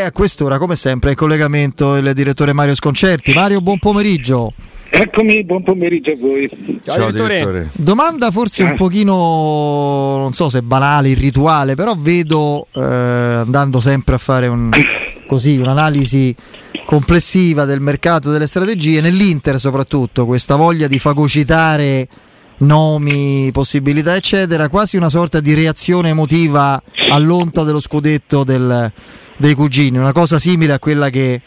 E a quest'ora, come sempre, in collegamento il direttore Mario Sconcerti. Mario, buon pomeriggio. Eccomi, buon pomeriggio a voi. Ciao, Ciao direttore. direttore. Domanda forse un pochino, non so se banale, irrituale, però vedo, eh, andando sempre a fare un, così, un'analisi complessiva del mercato delle strategie, nell'Inter soprattutto, questa voglia di fagocitare nomi, possibilità, eccetera, quasi una sorta di reazione emotiva all'onta dello scudetto del dei cugini, una cosa simile a quella che,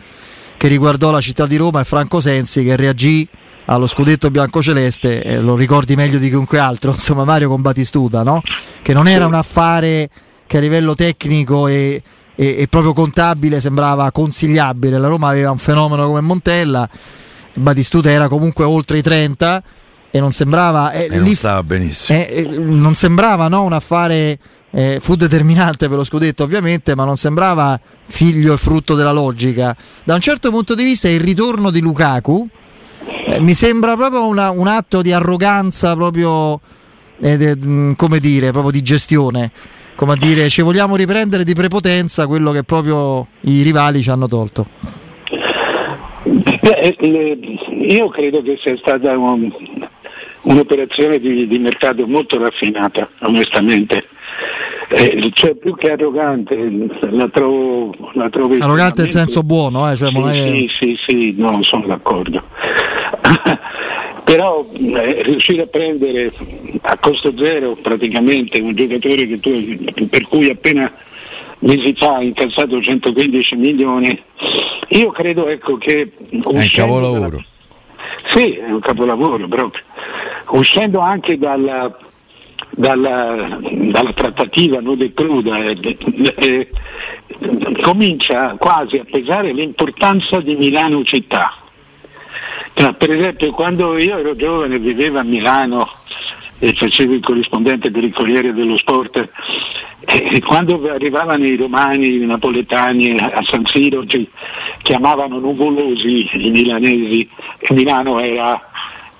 che riguardò la città di Roma e Franco Sensi che reagì allo scudetto biancoceleste, eh, lo ricordi meglio di chiunque altro, insomma Mario con Batistuta, no? che non era un affare che a livello tecnico e, e, e, proprio contabile sembrava consigliabile, la Roma aveva un fenomeno come Montella, Batistuta era comunque oltre i 30 e non sembrava... Eh, e non stava benissimo. Eh, eh, non sembrava no, un affare eh, fu determinante per lo scudetto ovviamente, ma non sembrava figlio e frutto della logica. Da un certo punto di vista il ritorno di Lukaku eh, mi sembra proprio una, un atto di arroganza, proprio eh, de, mm, come dire, proprio di gestione. Come a dire, ci vogliamo riprendere di prepotenza quello che proprio i rivali ci hanno tolto. Beh, le, io credo che sia stata un, un'operazione di, di mercato molto raffinata, onestamente. Eh, cioè più che arrogante la trovo, la trovo arrogante nel senso buono eh? cioè, sì, è... sì, sì, sì, no, sono d'accordo. Però eh, riuscire a prendere a costo zero praticamente un giocatore tu, per cui appena mesi fa ha incassato 115 milioni io credo ecco che è un capolavoro dalla... sì è un capolavoro proprio uscendo anche dalla dalla, dalla trattativa nuda e cruda eh, eh, comincia quasi a pesare l'importanza di Milano città. Per esempio quando io ero giovane vivevo a Milano e facevo il corrispondente per il Corriere dello Sport e quando arrivavano i romani, i napoletani a San Siro ci chiamavano nuvolosi i milanesi e Milano era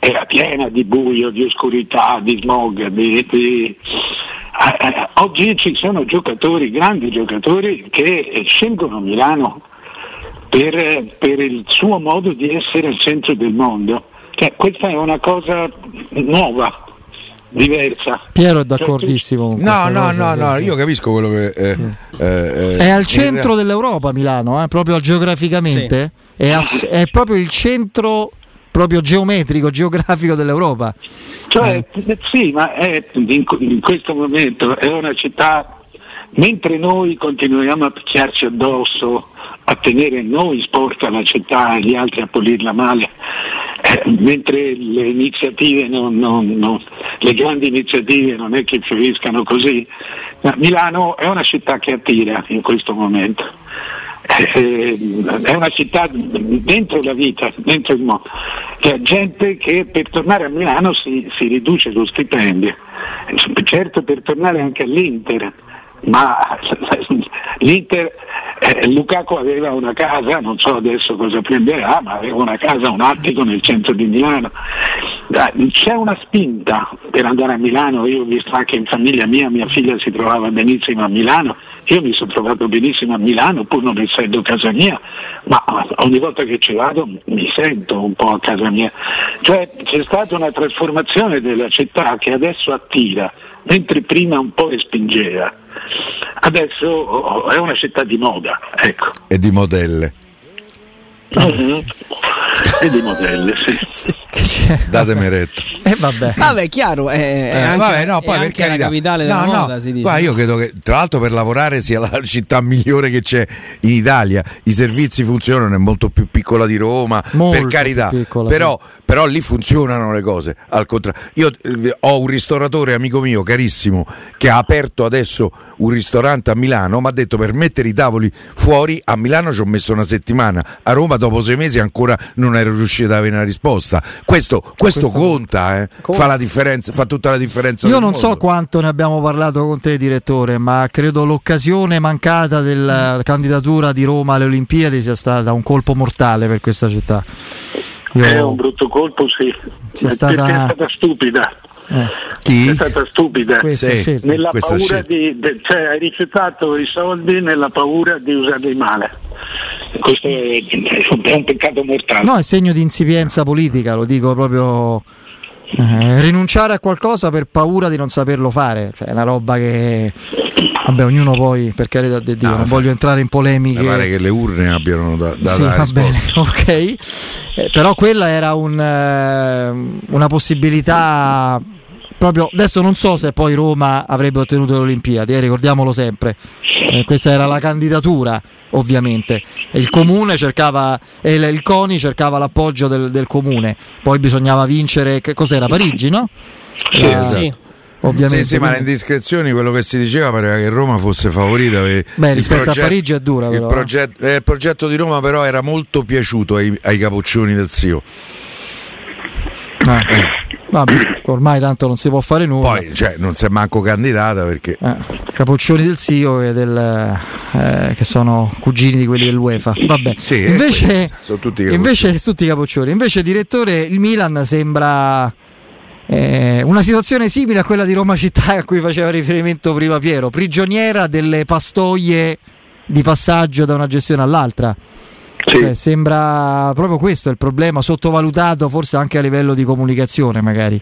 era piena di buio, di oscurità, di smog. Di, di... Eh, eh, oggi ci sono giocatori, grandi giocatori, che scelgono Milano per, per il suo modo di essere al centro del mondo. Cioè, questa è una cosa nuova, diversa. Piero è d'accordissimo. No, no, no, no, io capisco quello che. Eh, sì. eh, è al centro dell'Europa Milano, eh, proprio geograficamente. Sì. È, ass- è, proprio il centro proprio geometrico, geografico dell'Europa. Cioè, eh. sì, ma è, in, in questo momento è una città mentre noi continuiamo a picchiarci addosso, a tenere noi sporca la città e gli altri a pulirla male, eh, mentre le iniziative, non, non, non, le grandi iniziative non è che fioriscano così, Milano è una città che attira in questo momento. Eh, è una città dentro la vita, dentro il mondo. C'è gente che per tornare a Milano si, si riduce lo stipendio, certo per tornare anche all'Inter, ma l'Inter eh, Lukaku aveva una casa, non so adesso cosa prenderà, ma aveva una casa, un attico nel centro di Milano. C'è una spinta per andare a Milano, io ho visto anche in famiglia mia, mia figlia si trovava benissimo a Milano, io mi sono trovato benissimo a Milano pur non essendo casa mia, ma ogni volta che ci vado mi sento un po' a casa mia. Cioè c'è stata una trasformazione della città che adesso attira, mentre prima un po' respingeva adesso è una città di moda. Ecco. E di modelle. Mm-hmm. e di modelle, sì. Datemi retto. Eh, vabbè. vabbè, chiaro. È, è eh, anche, vabbè, no, poi per carità. capitale della no, moda, no. Qua io credo che, tra l'altro, per lavorare sia la città migliore che c'è in Italia. I servizi funzionano, è molto più piccola di Roma, molto per carità. Piccola, però, sì. Però, lì funzionano le cose. Al contrario, io eh, ho un ristoratore amico mio carissimo che ha aperto adesso un ristorante a Milano. Mi ha detto per mettere i tavoli fuori a Milano ci ho messo una settimana, a Roma dopo sei mesi ancora non ero riuscito ad avere una risposta. Questo, questo, questo conta, eh. fa, la differenza, fa tutta la differenza. Io non mondo. so quanto ne abbiamo parlato con te, direttore, ma credo l'occasione mancata della candidatura di Roma alle Olimpiadi sia stata un colpo mortale per questa città. Io... È un brutto colpo, sì. Sia stata... È stata stupida. Chi? È stata stupida. Sì, nella paura di, de, cioè, hai rifiutato i soldi nella paura di usarli male. Questo è, è un peccato mortale. No, è segno di insipienza politica, lo dico proprio. Eh, rinunciare a qualcosa per paura di non saperlo fare, cioè è una roba che vabbè, ognuno poi per carità di Dio, no, non voglio entrare in polemiche. Mi pare che le urne abbiano da, da sì, dare va bene, ok. Eh, però quella era un, eh, una possibilità proprio adesso non so se poi Roma avrebbe ottenuto le Olimpiadi, eh, ricordiamolo sempre. Eh, questa era la candidatura, ovviamente. Il comune cercava, eh, il CONI cercava l'appoggio del, del, comune, poi bisognava vincere. Che cos'era? Parigi, no? Sì, la, esatto. sì. Ovviamente, sì, sì, ma le indiscrezioni quello che si diceva pareva che Roma fosse favorita. Beh, rispetto progetto, a Parigi è dura. Però, il, eh. progetto, eh, il progetto di Roma, però, era molto piaciuto ai, ai capoccioni del SIO. Ah. Eh. Vabbè, ormai tanto non si può fare nulla. Poi cioè, non si è manco candidata perché. Eh, capoccioni del SIO e del, eh, che sono cugini di quelli dell'UEFA. Vabbè. Sì, invece, sono tutti invece tutti capoccioni. Invece, direttore, il Milan sembra. Eh, una situazione simile a quella di Roma città a cui faceva riferimento prima Piero, prigioniera delle pastoie di passaggio da una gestione all'altra. Sì. Cioè, sembra proprio questo il problema, sottovalutato forse anche a livello di comunicazione magari.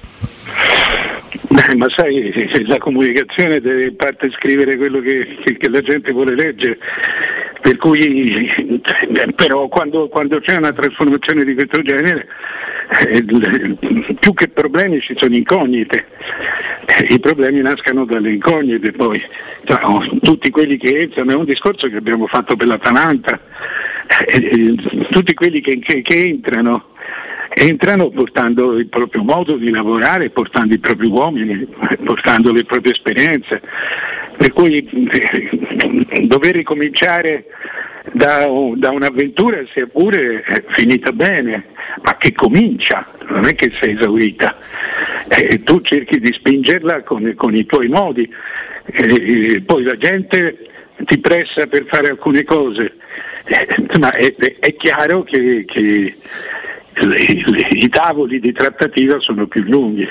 Beh, ma sai, la comunicazione deve in parte scrivere quello che, che la gente vuole leggere, per cui però quando, quando c'è una trasformazione di questo genere eh, più che problemi ci sono incognite. Eh, I problemi nascano dalle incognite poi. No, tutti quelli che entrano, è un discorso che abbiamo fatto per l'Atalanta, eh, tutti quelli che, che, che entrano entrano portando il proprio modo di lavorare, portando i propri uomini, portando le proprie esperienze. Per cui eh, dover ricominciare da, da, un'avventura sia pure finita bene, ma che comincia, non è che sei esaurita. Eh, tu cerchi di spingerla con, con i tuoi modi, eh, poi la gente ti pressa per fare alcune cose, eh, ma è, è, chiaro che, che le, i tavoli di trattativa sono più lunghi.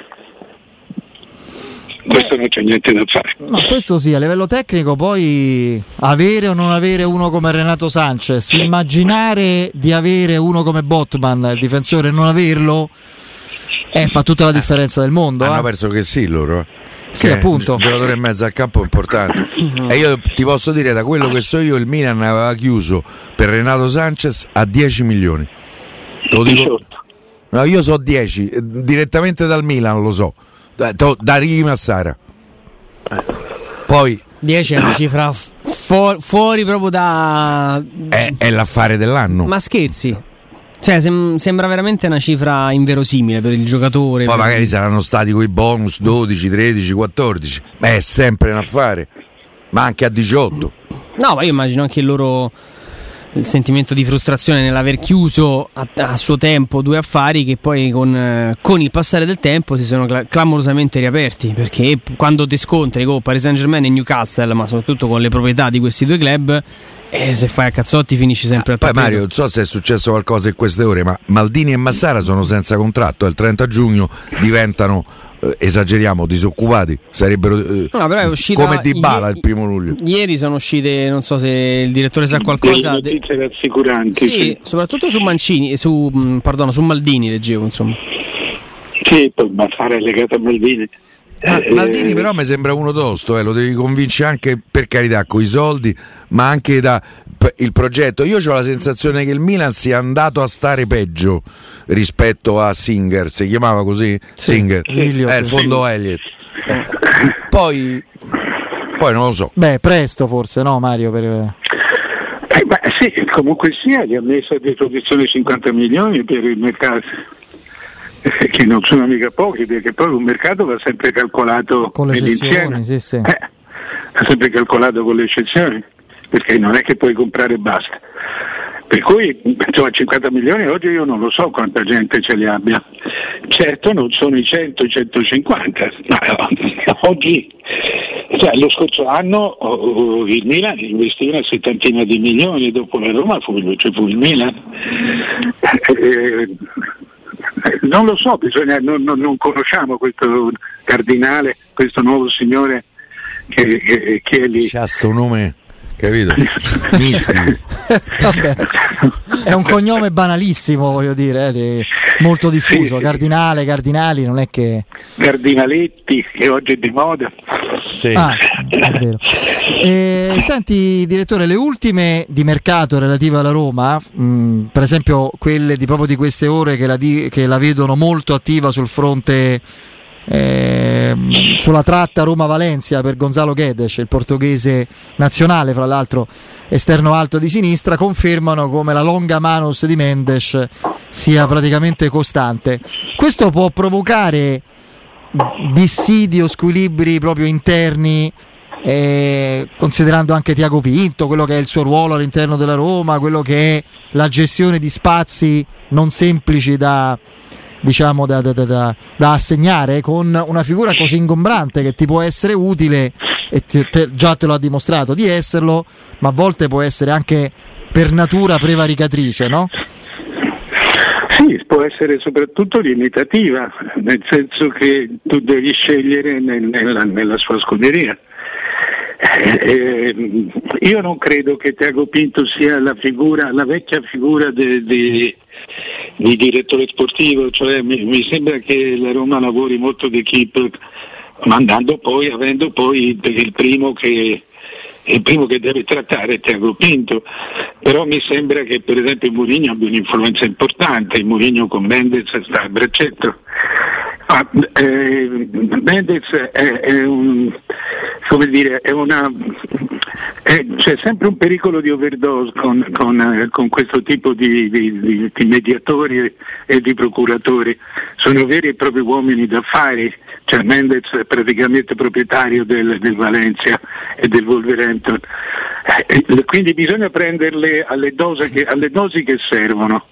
Questo non c'è niente da fare. No, questo sì, a livello tecnico poi avere o non avere uno come Renato Sanchez, immaginare di avere uno come Botman, il difensore, e non averlo, eh, fa tutta la differenza del mondo. Hanno eh. perso che sì loro. Sì, appunto. Un giocatore in mezzo al campo importante. e io ti posso dire, da quello che so io, il Milan aveva chiuso per Renato Sanchez a 10 milioni. Lo dico. No, io so 10, direttamente dal Milan lo so. Da, da Ricky Massara. Poi 10 è una cifra fu- fuori proprio da. È, è, l'affare dell'anno. Ma scherzi. Cioè, sem- sembra veramente una cifra inverosimile per il giocatore. Poi magari saranno stati con i bonus 12, 13, 14. Ma è sempre un affare. Ma anche a 18. No, ma io immagino anche il loro il sentimento di frustrazione nell'aver chiuso a, a suo tempo due affari che poi con, eh, con il passare del tempo si sono cl- clamorosamente riaperti perché quando ti scontri con Paris Saint Germain e Newcastle ma soprattutto con le proprietà di questi due club e se fai a cazzotti finisci sempre al Poi Mario, non so se è successo qualcosa in queste ore, ma Maldini e Massara sono senza contratto. Il 30 giugno diventano eh, esageriamo, disoccupati, sarebbero eh, no, come Di Bala il primo luglio. Ieri sono uscite, non so se il direttore sa qualcosa. Notizie de... rassicuranti. Sì, sì, soprattutto su Mancini, su, mm, perdono, su Maldini leggevo, insomma. Sì, poi Massara è legato a Maldini. Ma, eh, Maldini però mi sembra uno tosto, eh, lo devi convincere anche per carità con i soldi, ma anche da il progetto. Io ho la sensazione che il Milan sia andato a stare peggio rispetto a Singer, si chiamava così? Sì, Singer, Elliot, eh, il fondo sì. Elliott. Eh. Poi, poi non lo so. Beh, presto forse, no Mario? Per... Eh, beh, sì, comunque sia, gli ha messo a disposizione 50 milioni per il mercato che non sono mica pochi, perché poi un mercato va sempre calcolato con le eccezioni, sì, sì. Eh, va sempre calcolato con le eccezioni, perché non è che puoi comprare e basta. Per cui insomma 50 milioni oggi io non lo so quanta gente ce li abbia. Certo non sono i 100, i 150, ma oggi, cioè, lo scorso anno oh, il Milan investiva una settantina di milioni, dopo la Roma fu, cioè fu il Milan. Eh, Eh, non lo so, bisogna, non, non, non, conosciamo questo cardinale, questo nuovo signore che, che, che è lì. C'ha sto nome capito? è un cognome banalissimo, voglio dire, eh, molto diffuso. Sì, Cardinale, Cardinali, non è che. Cardinaletti, che oggi è di moda. Sì. Ah, è vero. E, senti, direttore, le ultime di mercato relative alla Roma, mh, per esempio quelle di proprio di queste ore che la, di, che la vedono molto attiva sul fronte eh, sulla tratta Roma-Valencia per Gonzalo Guedes, il portoghese nazionale, fra l'altro esterno alto di sinistra, confermano come la longa manus di Mendes sia praticamente costante. Questo può provocare dissidi o squilibri proprio interni eh, considerando anche Tiago Pinto, quello che è il suo ruolo all'interno della Roma, quello che è la gestione di spazi non semplici da, diciamo, da, da, da, assegnare con una figura così ingombrante che ti può essere utile e te, te, già te lo ha dimostrato di esserlo, ma a volte può essere anche per natura prevaricatrice, no? Può essere soprattutto limitativa, nel senso che tu devi scegliere nel, nella, nella, sua scuderia. Eh, eh, io non credo che Tiago Pinto sia la, figura, la vecchia figura di de, di direttore sportivo, cioè mi, mi, sembra che la Roma lavori molto d'equipe, mandando poi, avendo poi il primo che il primo che deve trattare è Tiago Pinto, però mi sembra che per esempio Mourinho abbia un'influenza importante, Mourinho con Mendes sta a braccetto. Ah, eh, Mendes è, è, un, dire, è una, è, c'è sempre un pericolo di overdose con, con, eh, con questo tipo di, di, di, di, mediatori e di procuratori. Sono veri e propri uomini d'affari, cioè Mendes è praticamente proprietario del, del Valencia e del Wolverhampton. Eh, quindi bisogna prenderle alle che, alle dosi che servono.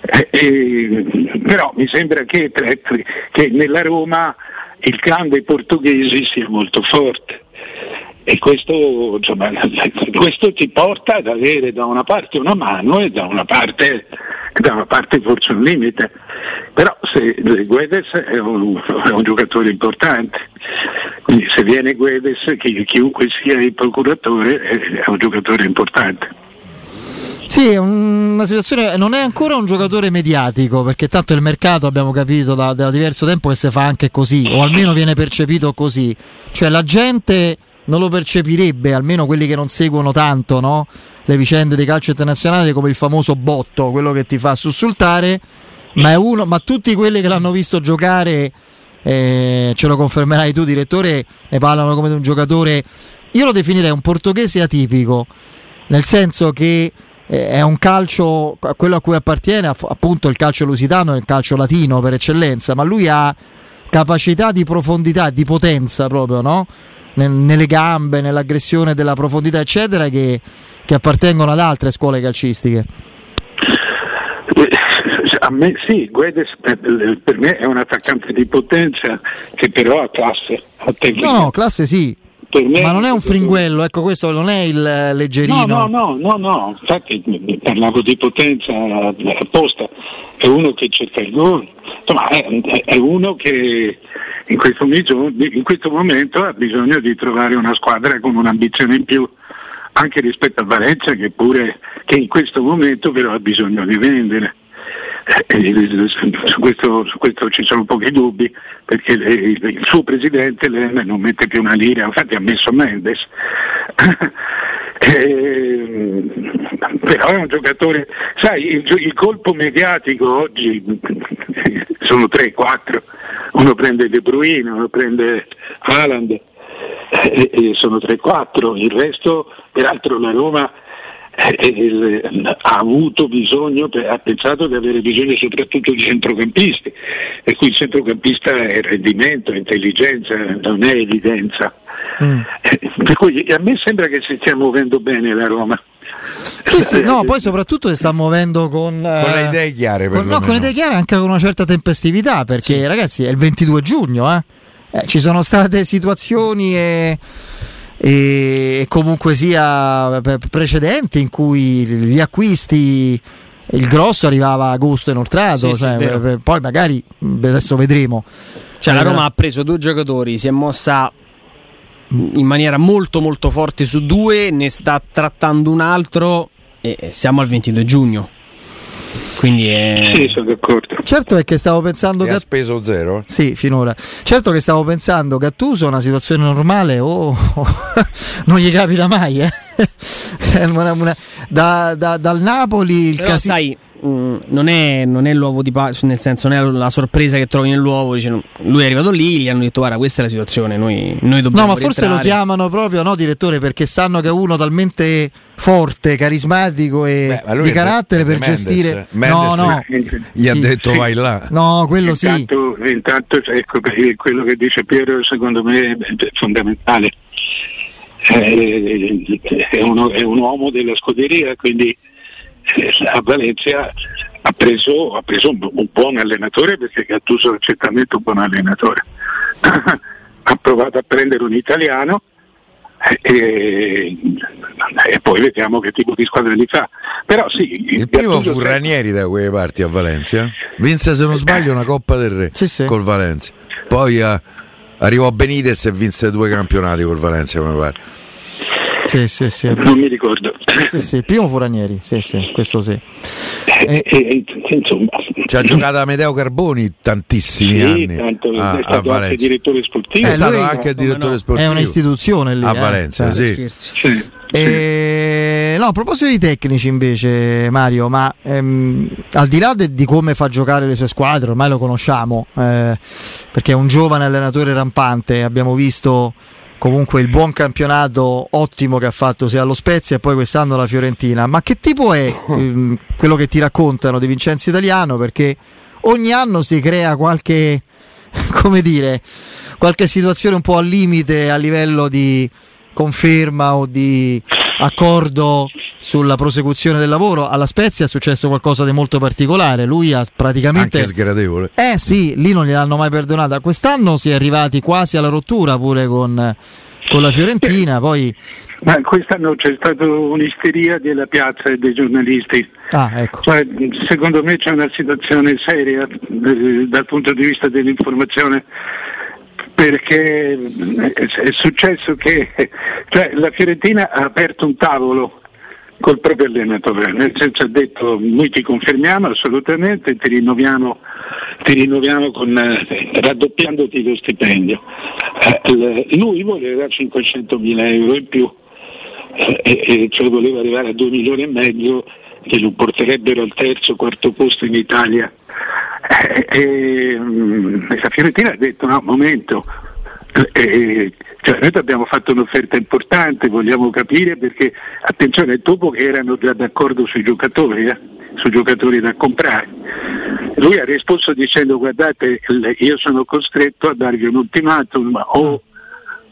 Eh, eh, però mi sembra che, che, nella Roma il clan dei portoghesi sia molto forte e questo, insomma, questo, ti porta ad avere da una parte una mano e da una parte, da una parte forse un limite. Però se Guedes è un, è un, giocatore importante, quindi se viene Guedes, chiunque sia il procuratore è un giocatore importante. Sì, è una situazione. Non è ancora un giocatore mediatico, perché tanto il mercato abbiamo capito da, da diverso tempo che si fa anche così, o almeno viene percepito così. Cioè la gente non lo percepirebbe, almeno quelli che non seguono tanto no? le vicende di calcio internazionale, come il famoso botto, quello che ti fa sussultare. Ma, uno, ma tutti quelli che l'hanno visto giocare, eh, ce lo confermerai tu, direttore, ne parlano come di un giocatore. Io lo definirei un portoghese atipico, nel senso che è un calcio, quello a cui appartiene appunto il calcio lusitano, il calcio latino per eccellenza, ma lui ha capacità di profondità, di potenza proprio, no? nelle gambe, nell'aggressione della profondità, eccetera, che, che appartengono ad altre scuole calcistiche. A me sì, Guedes eh, per me è un attaccante di potenza che però ha classe. No, no, classe sì, ma non è un fringuello, ecco questo non è il leggerino. No, no, no, no, no. infatti parlavo di potenza apposta, è uno che cerca il gol, insomma è, è uno che in questo, in questo, momento ha bisogno di trovare una squadra con un'ambizione in più, anche rispetto a Valencia che pure che in questo momento però ha bisogno di vendere. Su questo, su questo, ci sono pochi dubbi perché il, il suo presidente non mette più una lira, infatti ha messo Mendes. Eh, però è un giocatore, sai, il, il, colpo mediatico oggi sono 3-4, uno prende De Bruyne, uno prende Haaland, eh, sono 3-4, il resto, peraltro la Roma eh, ha avuto bisogno, ha pensato di avere bisogno soprattutto di centrocampisti e qui il centrocampista è rendimento, è intelligenza, non è evidenza. Mm. Eh, per cui a me sembra che si stia muovendo bene la Roma. Sì, sì, no, poi soprattutto si sta muovendo con, con le idee chiare. Con, no, con le idee chiare anche con una certa tempestività, perché sì. ragazzi è il 22 giugno, eh? Eh, ci sono state situazioni e e comunque sia precedenti in cui gli acquisti il grosso arrivava a agosto inoltrato, sì, cioè, sì, poi magari adesso vedremo. Cioè la Roma ha preso due giocatori, si è mossa in maniera molto molto forte su due, ne sta trattando un altro e siamo al 22 giugno. Quindi è... Sì, sono d'accordo. Certo è che stavo pensando che ha speso zero? Sì, finora. Certo che stavo pensando Gattuso è una situazione normale o oh, non gli capita mai, eh? una, una, da, da, dal Napoli il caso. sai Mm, non, è, non, è, l'uovo di Pasqua, nel senso non è la sorpresa che trovi nell'uovo. Dice, lui è arrivato lì, gli hanno detto: Guarda, questa è la situazione. Noi, noi dobbiamo. No, ma forse lo chiamano proprio, no, direttore, perché sanno che è uno talmente forte, carismatico e Beh, di carattere per Mendes, gestire. Mendes no, no. Gli sì, ha detto sì. vai là. No, quello intanto, sì. Intanto, ecco, quello che dice Piero, secondo me, è fondamentale. Eh, è, uno, è un uomo della scuderia, quindi a Valencia ha preso, ha preso un, un, buon allenatore perché Gattuso è certamente un buon allenatore. ha provato a prendere un italiano e, e, poi vediamo che tipo di squadra gli fa. Però sì, il primo fu Ranieri da quelle parti a Valencia. Vinse se non sbaglio una Coppa del Re sì, sì. col Valencia. Poi uh, arrivò Benitez e vinse due campionati col Valencia come pare. Sì, sì, sì. Non mi ricordo. Sì, sì, primo Furanieri, sì, sì, questo sì. Eh, eh, insomma. Ci ha giocato Amedeo Carboni tantissimi sì, anni tanto, a, è stato anche direttore sportivo. È stato anche direttore no, sportivo. È un'istituzione lì. A eh? Valencia, cioè, sì. sì. E, no, a proposito di tecnici invece Mario, ma ehm, al di là de, di come fa giocare le sue squadre, ormai lo conosciamo, eh, perché è un giovane allenatore rampante, abbiamo visto comunque il buon campionato ottimo che ha fatto sia allo Spezia e poi quest'anno la Fiorentina. Ma che tipo è ehm, quello che ti raccontano di Vincenzo Italiano? Perché ogni anno si crea qualche, come dire, qualche situazione un po' al limite a livello di conferma o di accordo sulla prosecuzione del lavoro. Alla Spezia è successo qualcosa di molto particolare. Lui ha praticamente. Anche sgradevole. Eh sì, lì non gliel'hanno mai perdonata. Quest'anno si è arrivati quasi alla rottura pure con, con la Fiorentina. Poi. Ma quest'anno c'è stata un'isteria della piazza e dei giornalisti. Ah, ecco. cioè, secondo me c'è una situazione seria eh, dal punto di vista dell'informazione perché è successo che cioè, la Fiorentina ha aperto un tavolo col proprio allenatore, nel senso ha detto noi ti confermiamo assolutamente, ti rinnoviamo, ti rinnoviamo con, eh, raddoppiandoti lo stipendio. Eh, lui voleva 500 mila euro in più eh, e cioè voleva arrivare a 2 milioni e mezzo che lo porterebbero al terzo o quarto posto in Italia. Eh, e, mm, la Fiorentina ha detto no, momento, eh, cioè noi abbiamo fatto un'offerta importante, vogliamo capire perché, attenzione, dopo che erano già d'accordo sui giocatori, eh, sui giocatori da comprare, lui ha risposto dicendo guardate io sono costretto a darvi un ultimatum o,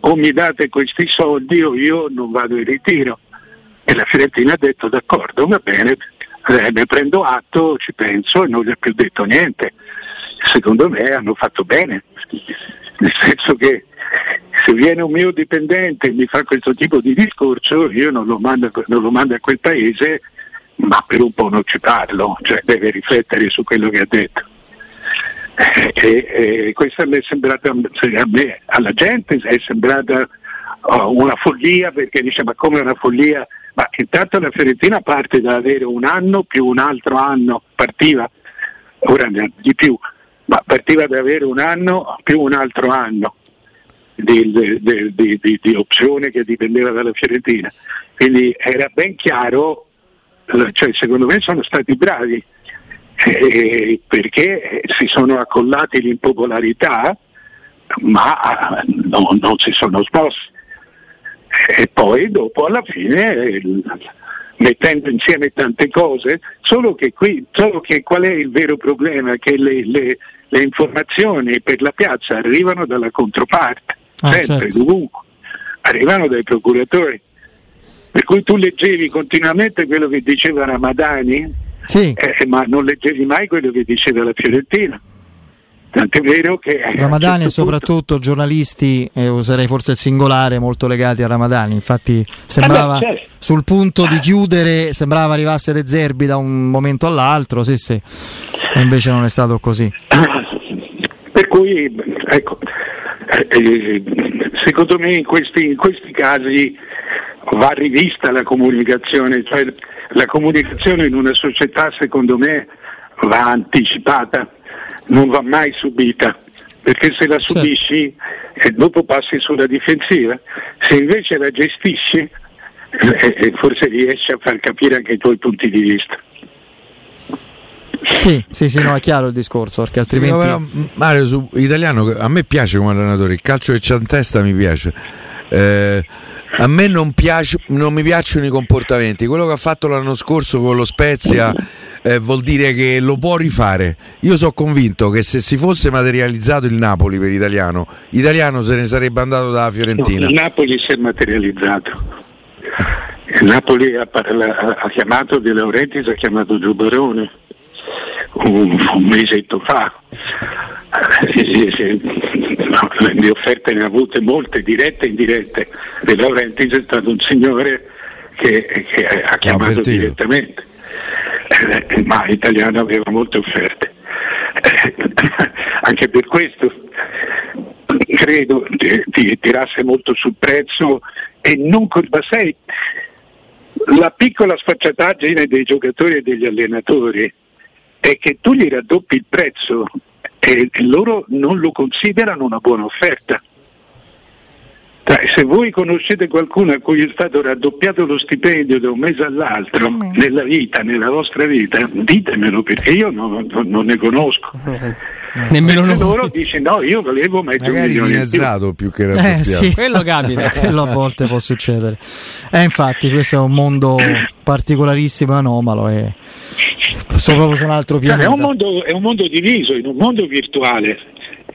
o mi date questi soldi o io non vado in ritiro. E la Fiorentina ha detto d'accordo, va bene, eh, ne prendo atto, ci penso e non gli ha più detto niente. Secondo me hanno fatto bene, nel senso che se viene un mio dipendente e mi fa questo tipo di discorso, io non lo mando, non lo mando a quel paese, ma per un po' non ci parlo, cioè deve riflettere su quello che ha detto. E, e questa mi è sembrata a me, alla gente è sembrata oh, una follia perché dice ma come una follia ma intanto la Fiorentina parte da avere un anno più un altro anno, partiva, ora di più, ma partiva da avere un anno più un altro anno di, di, di, di opzione che dipendeva dalla Fiorentina. Quindi era ben chiaro, cioè secondo me sono stati bravi, eh, perché si sono accollati l'impopolarità, ma no, non si sono smossi e poi dopo alla fine mettendo insieme tante cose, solo che qui, solo che qual è il vero problema? Che le, le, le informazioni per la piazza arrivano dalla controparte, ah, sempre, certo. dovunque, arrivano dai procuratori. Per cui tu leggevi continuamente quello che diceva Ramadani, sì. eh, ma non leggevi mai quello che diceva la Fiorentina. Tant'è vero che... Ramadani e soprattutto punto... giornalisti, eh, userei forse il singolare, molto legati a Ramadani. Infatti sembrava eh beh, certo. sul punto di chiudere, sembrava arrivasse De Zerbi da un momento all'altro, sì sì, e invece non è stato così. Per cui, ecco, eh, secondo me in questi, in questi casi va rivista la comunicazione, cioè la comunicazione in una società secondo me va anticipata non va mai subita, perché se la certo. subisci certo. dopo passi sulla difensiva, se invece la gestisci eh, eh, forse riesci a far capire anche i tuoi punti di vista. Sì, sì, sì, no, è chiaro il discorso, perché altrimenti... Sì, no, Mario, su italiano, a me piace come allenatore, il calcio che c'è in testa mi piace. Eh, a me non, piace, non mi piacciono i comportamenti. Quello che ha fatto l'anno scorso con lo Spezia eh, vuol dire che lo può rifare. Io sono convinto che se si fosse materializzato il Napoli per italiano, italiano se ne sarebbe andato dalla Fiorentina. No, il Napoli si è materializzato. Il Napoli ha, parla, ha chiamato De Laurentiis, ha chiamato Giubarone un, un mesetto fa le offerte ne ha avute molte, dirette e indirette. De Laurentiis è stato un signore che, che ha chiamato direttamente, eh, ma l'italiano aveva molte offerte. Eh, anche per questo credo ti tirasse molto sul prezzo e non colpa sei. La piccola sfacciataggine dei giocatori e degli allenatori è che tu gli raddoppi il prezzo e loro non lo considerano una buona offerta. se voi conoscete qualcuno a cui è stato raddoppiato lo stipendio da un mese all'altro mm. nella vita, nella vostra vita, ditemelo perché io non, non ne conosco. Nemmeno noi. loro dice no, io volevo mettere Magari un dimezzato più. più che raddoppiato. Eh, sì. Quello capita, quello a volte può succedere. E eh, infatti questo è un mondo particolarissimo e anomalo e sono proprio su un altro pianeta. È un, mondo, è un mondo diviso, in un mondo virtuale,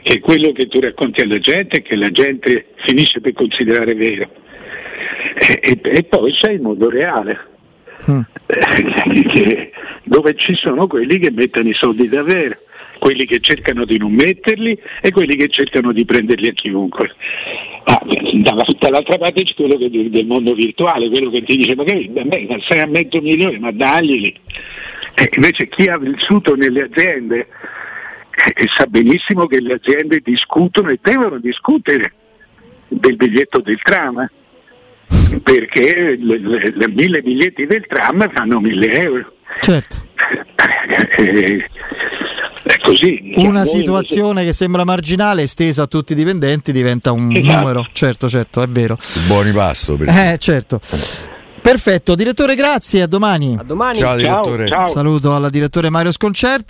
che è quello che tu racconti alla gente e che la gente finisce per considerare vero. E, e, e poi c'è il mondo reale, mm. che, dove ci sono quelli che mettono i soldi davvero quelli che cercano di non metterli e quelli che cercano di prenderli a chiunque. Ah, dall'altra parte c'è quello che, del mondo virtuale, quello che ti dice magari beh, sei a mezzo milione, ma daglieli. E invece chi ha vissuto nelle aziende eh, sa benissimo che le aziende discutono e devono discutere del biglietto del tram perché le, le, le mille biglietti del tram fanno mille euro. Certo. Eh, è così. Una situazione che sembra marginale, estesa a tutti i dipendenti, diventa un esatto. numero. Certo, certo, è vero. Buoni pasto. Eh, certo. Perfetto, direttore, grazie, a domani. A domani. Ciao, direttore. Ciao, ciao. Saluto alla direttore Mario Sconcerti.